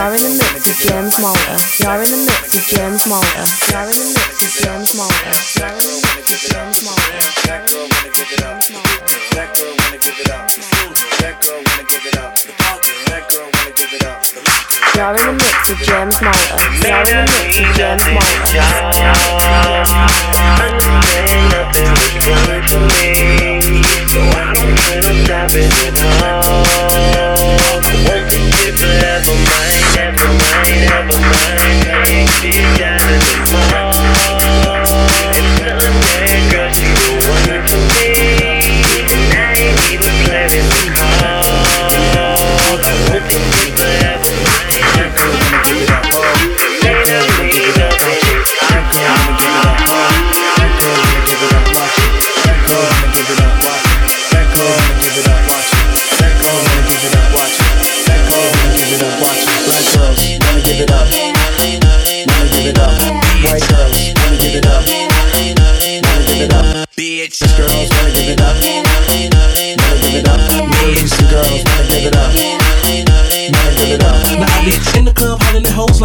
You're in the mix with James Maltas. You're in the mix with James Maltas. You're in the mix with James Maltas. You're in the mix with James Maltas. That girl wanna give it up. That girl wanna give it up. That girl wanna give it up. That girl wanna give it up. You're in the mix with James Maltas. You're in the mix with James Maltas. Ain't nothing was good to me, so I don't plan on stopping it all. I want to be forever mine, never mine, never mine. I ain't be down in the mall.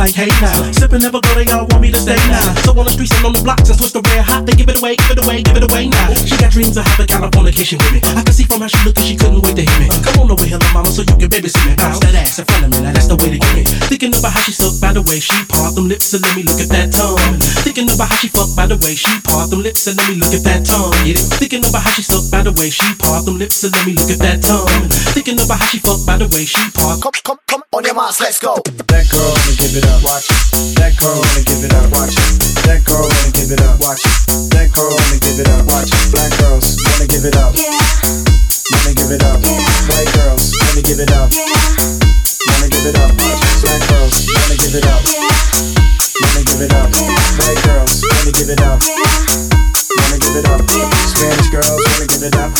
Like, hey now. Sipping never go, they all want me to stay now. So on the streets and on the blocks and twist the red hot, they give it away, give it away, give it away now. She got dreams of having Californication with me. I can see from how she looked that she couldn't wait to hit me. Come on over here, little mama, so you can babysit me. Bounce that ass in front of me, now that's the way to get me. Thinking about how she sucked by the way she part them lips and let me look at that tongue. Thinking about how she fucked by the way she part them lips and let me look at that tongue. Get it? Thinking about how she sucked by the way she part them lips and let me look at that tongue. Thinking about how she fucked by the way she part. Come, come, come on your marks, let's go. That girl wanna give it up, watch it. That girl wanna give it up, watch it. That girl wanna give it up, watch it. That girl wanna give it up, watch it. Black girls wanna give it up, wanna give it up. White girls wanna give it up, wanna give it up. Watch black girls wanna give it up, wanna give it up. White girls wanna give it up, wanna give it up. Spanish girls wanna give it up,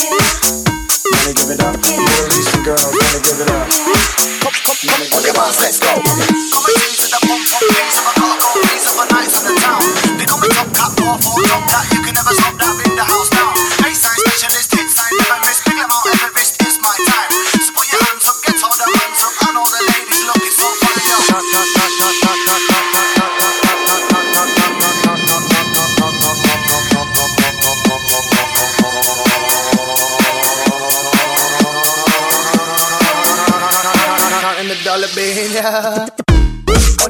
wanna give it up. Middle Eastern girls wanna give it up. Come, come, come on let's go. On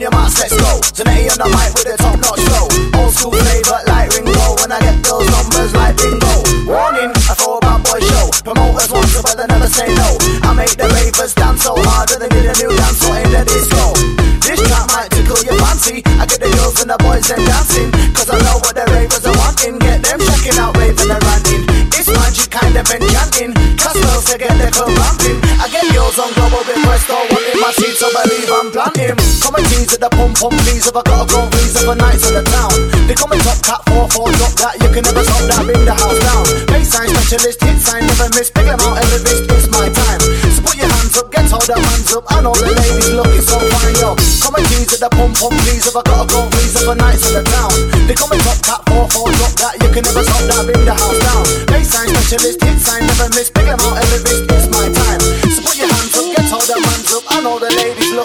your marks, let's go. Zanetti on the mic with the top notch flow. Old school flavor like Ringo. When I get those numbers like bingo. Warning, I throw a bad boy show. Promoters want to, but they never say no. I make the ravers dance so hard that they need a new dance floor in the disco. This track might tickle your fancy. I get the girls and the boys them dancing. Cause I know what the ravers are wanting. Get them checking out raving and ranting. It's magic kind of enchanting. Cause girls to get the club ramping. I get girls on global seat, so believe I'm planting. Come and tease at the pump pump, please. If I gotta go, please, if a nights in the town. They call me top cat, four four, drop that. You can never stop that, bring the house down. Baseline specialist, hit sign, never miss. Big them out, every wrist, it's my time. So put your hands up, get all the hands up. And all the ladies looking so fine, yo. Come and tease at the pump pump, please. If I gotta go, please, if a nights in the town. They call me top cat, four four, drop that. You can never stop that, bring the house down. Baseline specialist, hit sign, never miss. Big them out, every wrist, it's my time. The hands up. And all the ladies looking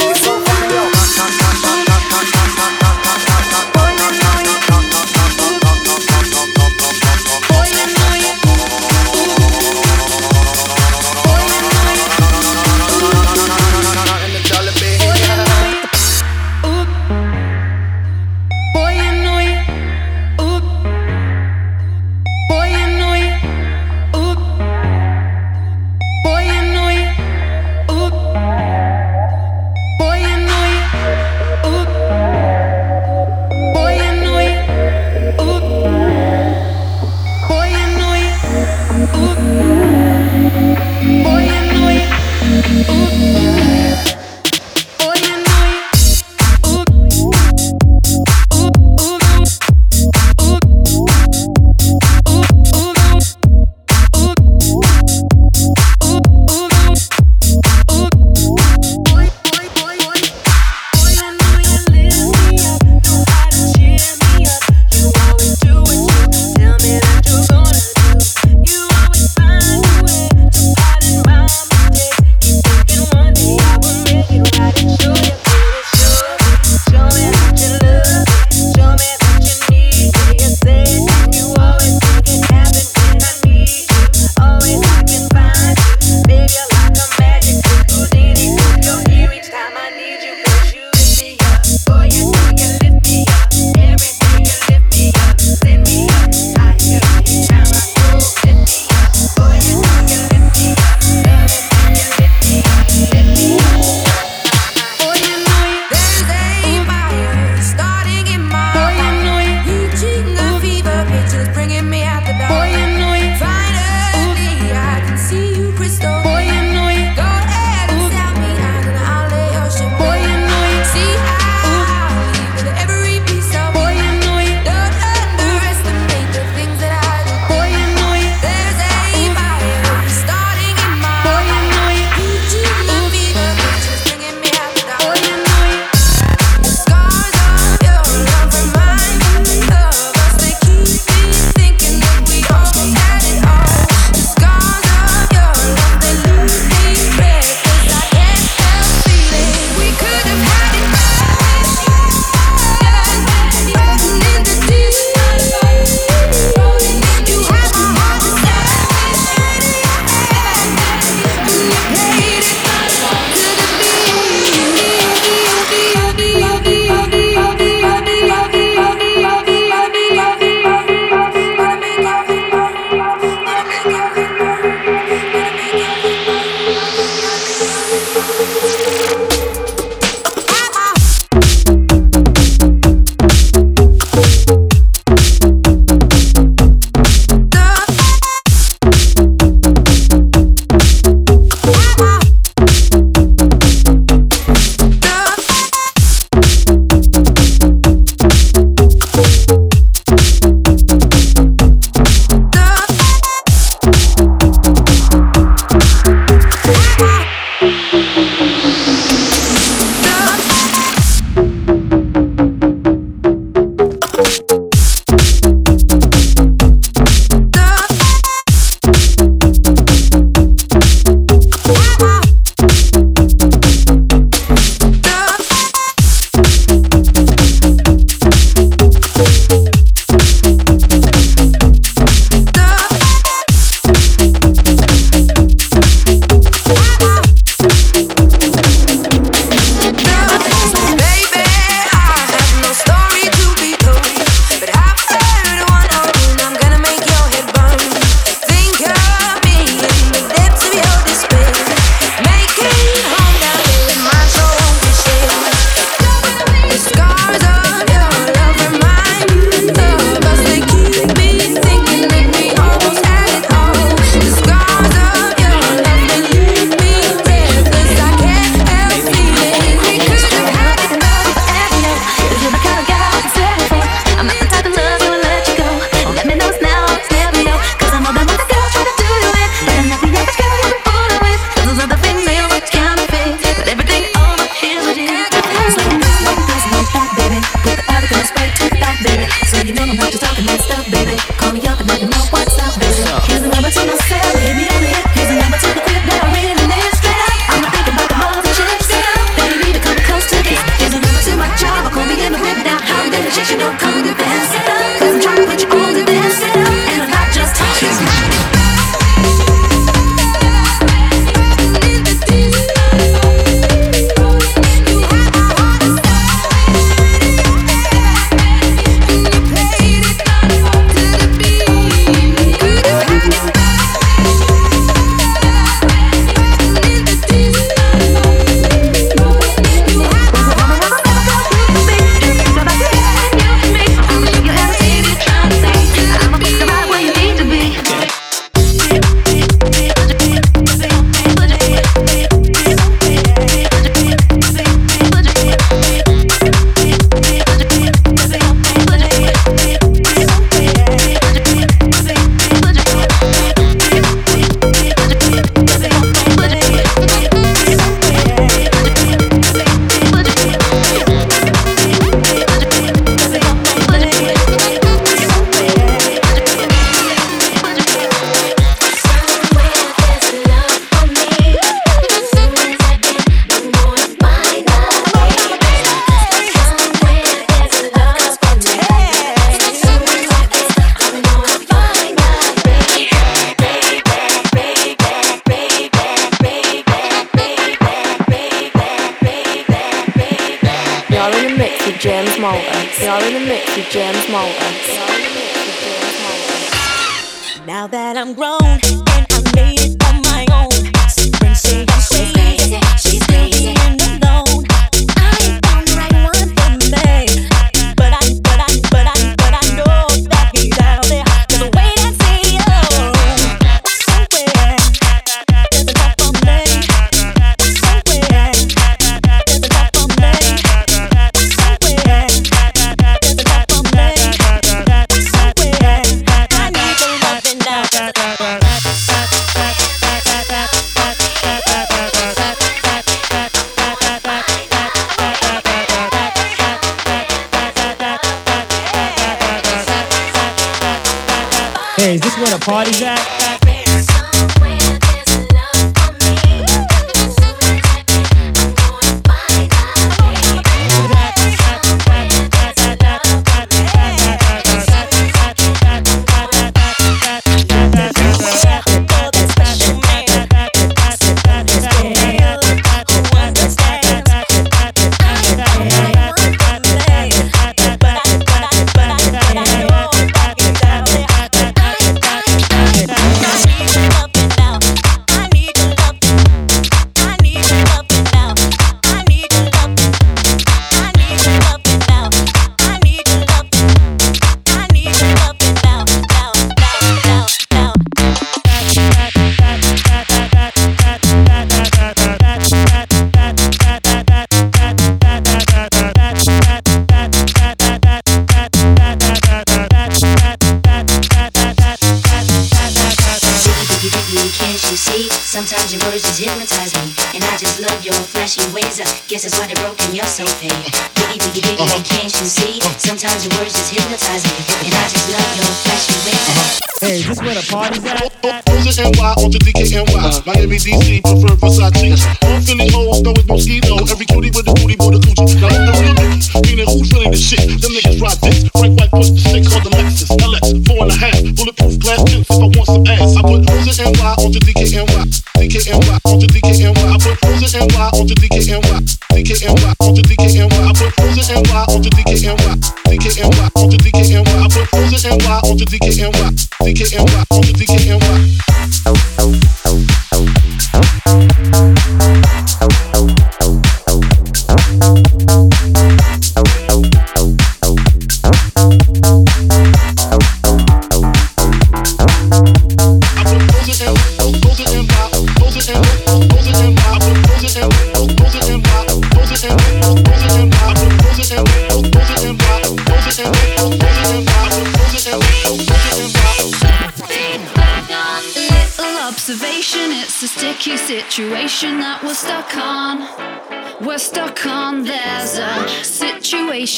Sometimes your words just hypnotize me, and I just love your flashy way Hey, this where the party's at? O's and Y, all to DKNY, Miami, DC, prefer Versace. I'm feeling hoes, though it's Mosquito. Every cutie with a booty, boy, the coochie. Now, the real X. Meaning who's really the shit? Them niggas ride dicks. Right white push the shit called the Lexus. LX, four and a half. Bulletproof glass tint. if I want some ass. I put Rosa NY on the DKNY. DKNY on the DKNY. I put Rosa NY on the DKNY. DKNY on the DKNY. I put Rosa NY on the DKNY. DKNY on the DKNY. I put Rosa NY on the DKNY. DKNY on the DKNY.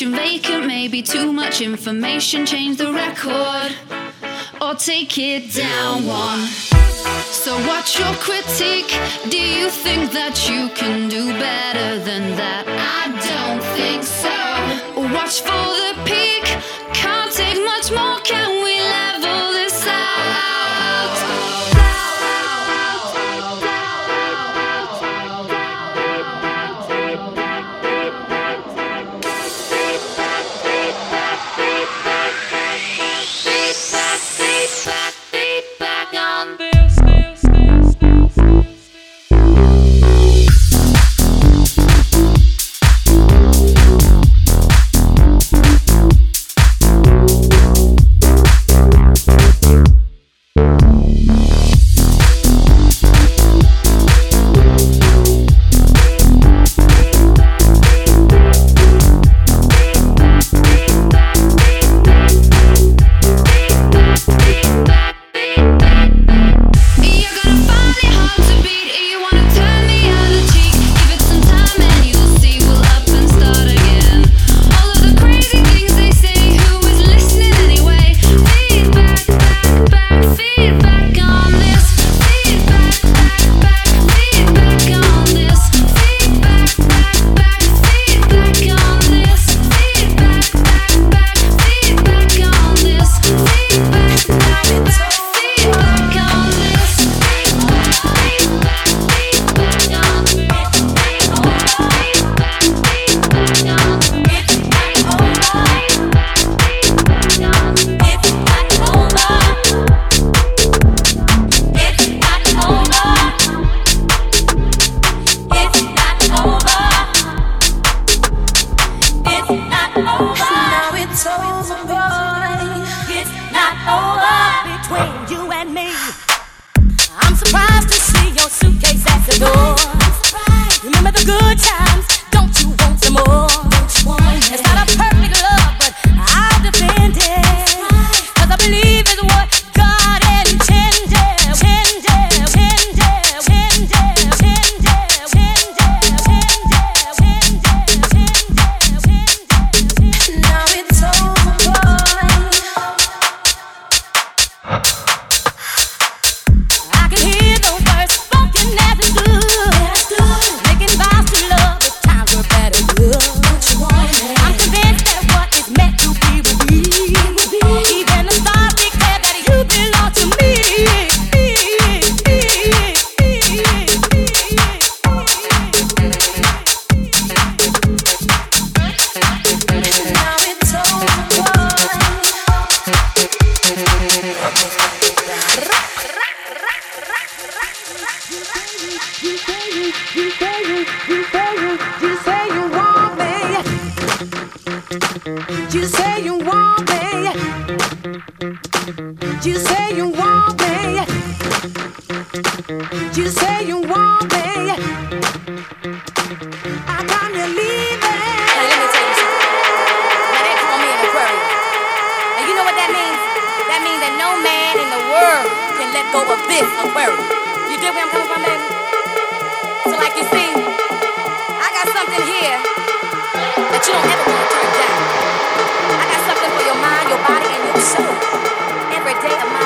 vacant, maybe too much information. Change the record or take it down one. So, what's your critique? Do you think that you can do better than that? I don't think so. Watch for the peak, can't take much more, can we? over this aquarium. You did what I'm coming from, baby? So, like you see, I got something here that you don't ever want to turn down. I got something for your mind, your body, and your soul. Every day of my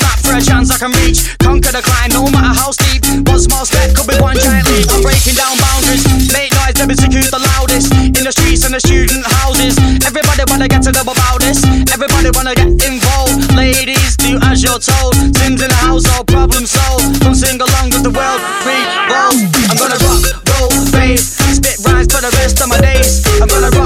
Not for a chance I can reach. Conquer the climb, no matter how steep. One small step could be one giant leap. I'm breaking down boundaries. Make noise, let me secure the loudest. In the streets and the student houses. Everybody wanna get to know about this. Everybody wanna get involved. Ladies, do as you're told. Sims in the house, all problem solved. Come sing along with the world. Free roll. I'm gonna rock, roll, bass. Spit rhymes for the rest of my days. I'm gonna rock.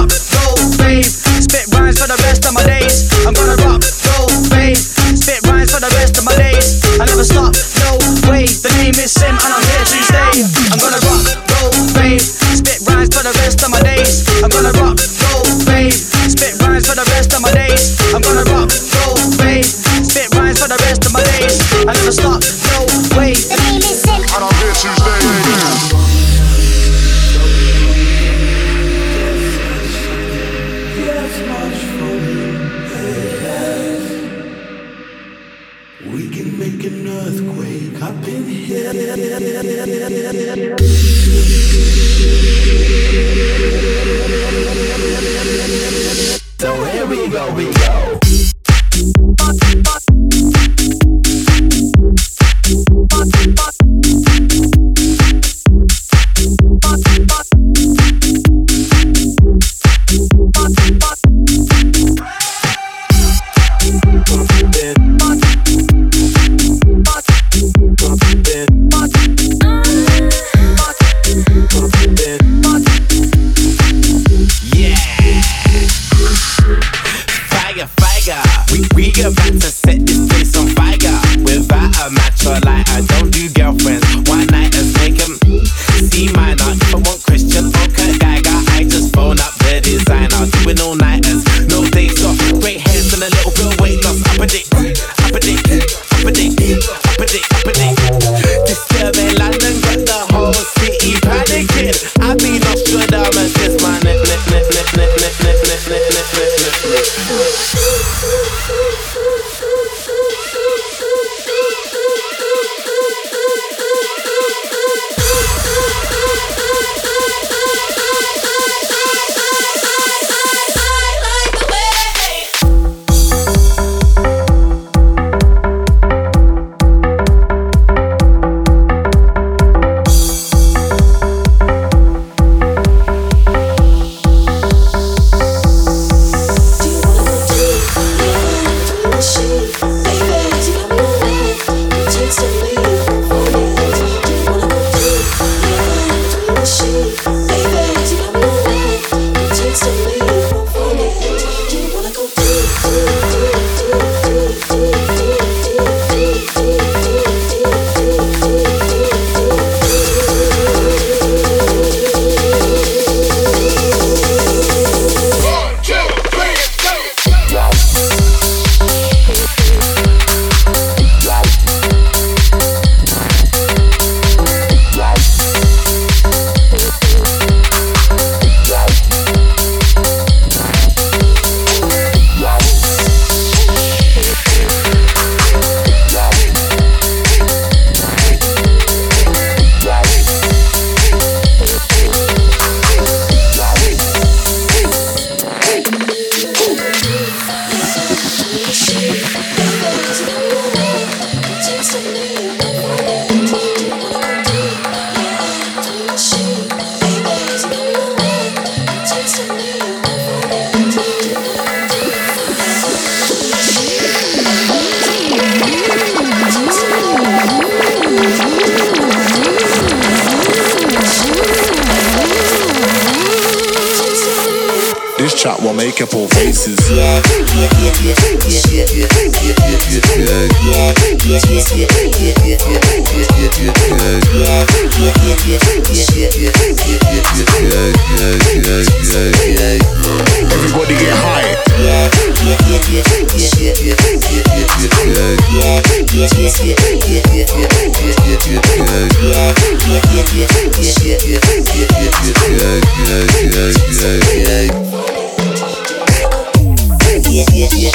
Chat will make up all faces. Yeah, yeah, yeah, yeah, yeah, yeah, yeah, Everybody get high. Yeah, yeah, yeah, yeah, yeah yeah, yeah, yeah.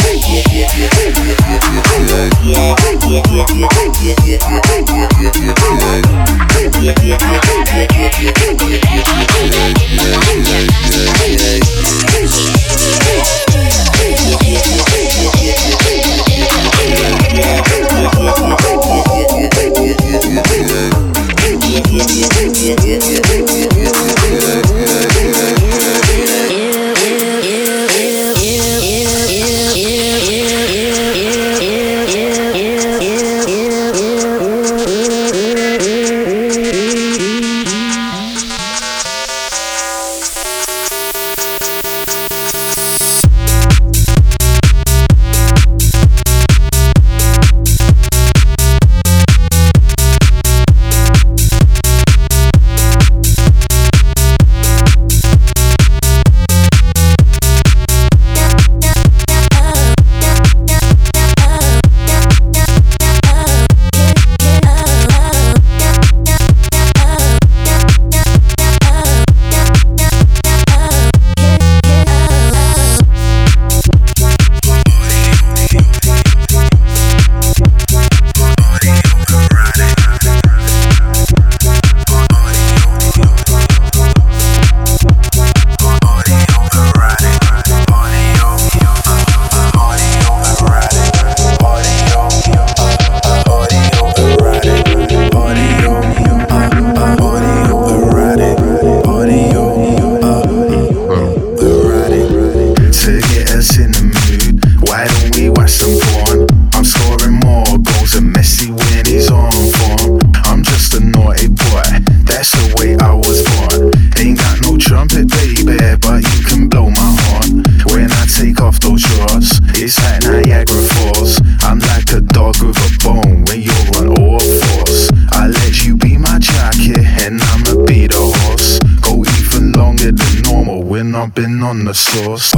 I'm just a naughty boy, that's the way I was born. Ain't got no trumpet, baby, but you can blow my horn. When I take off those drawers, it's like Niagara Falls. I'm like a dog with a bone when you're on all fours. I let you be my jockey, and I'ma be the horse. Go even longer than normal when I've been on the source.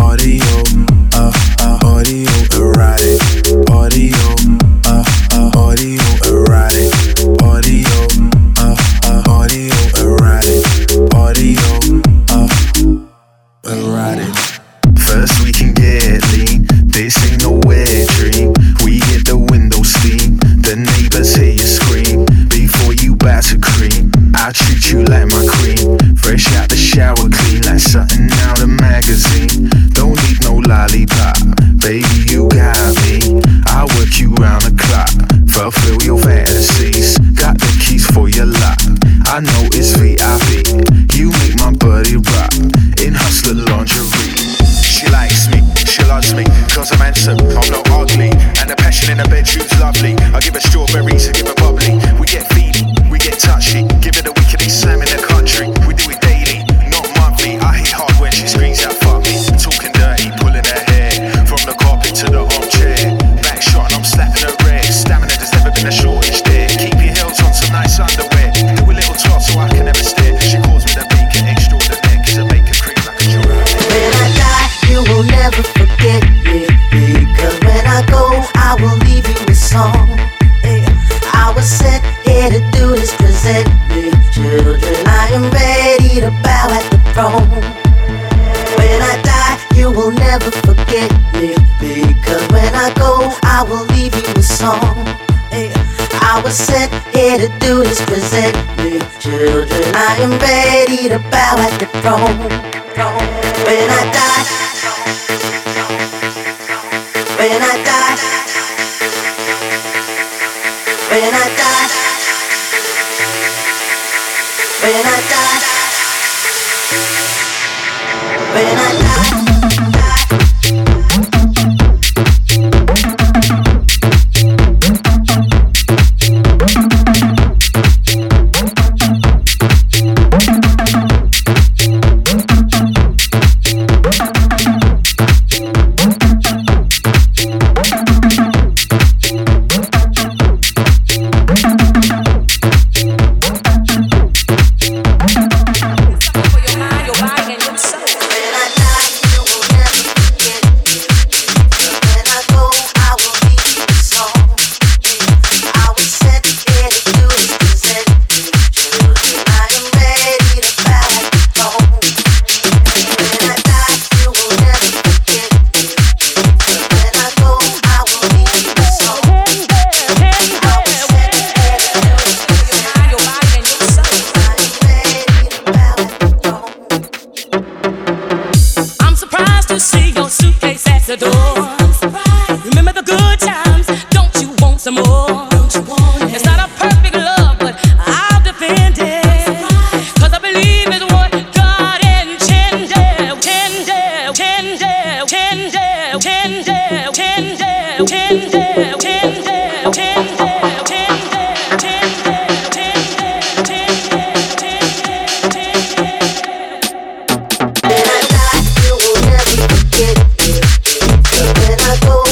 I go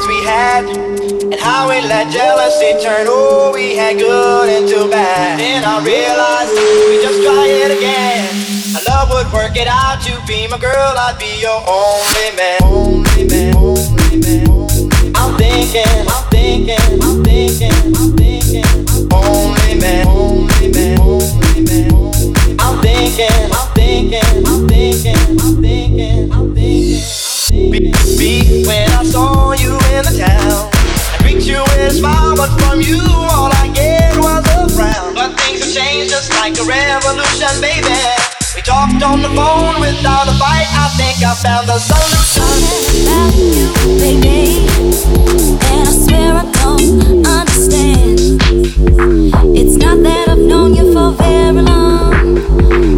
times we had And how we let jealousy turn. All we had good into bad. Then I realized we just try it again. I love would work it out to be my girl. I'd be your only man. Only man, only man. I'm thinking, I'm thinking, I'm thinking, I'm thinking. Only man, only man, only man. I'm thinking, I'm thinking, I'm thinking, I'm thinking, I'm thinking. Be, be. When but from you all I get was a frown. But things have changed just like a revolution, baby. We talked on the phone without a fight. I think I found the solution. About you, baby, and I swear I don't understand. It's not that I've known you for very long.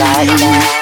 like that.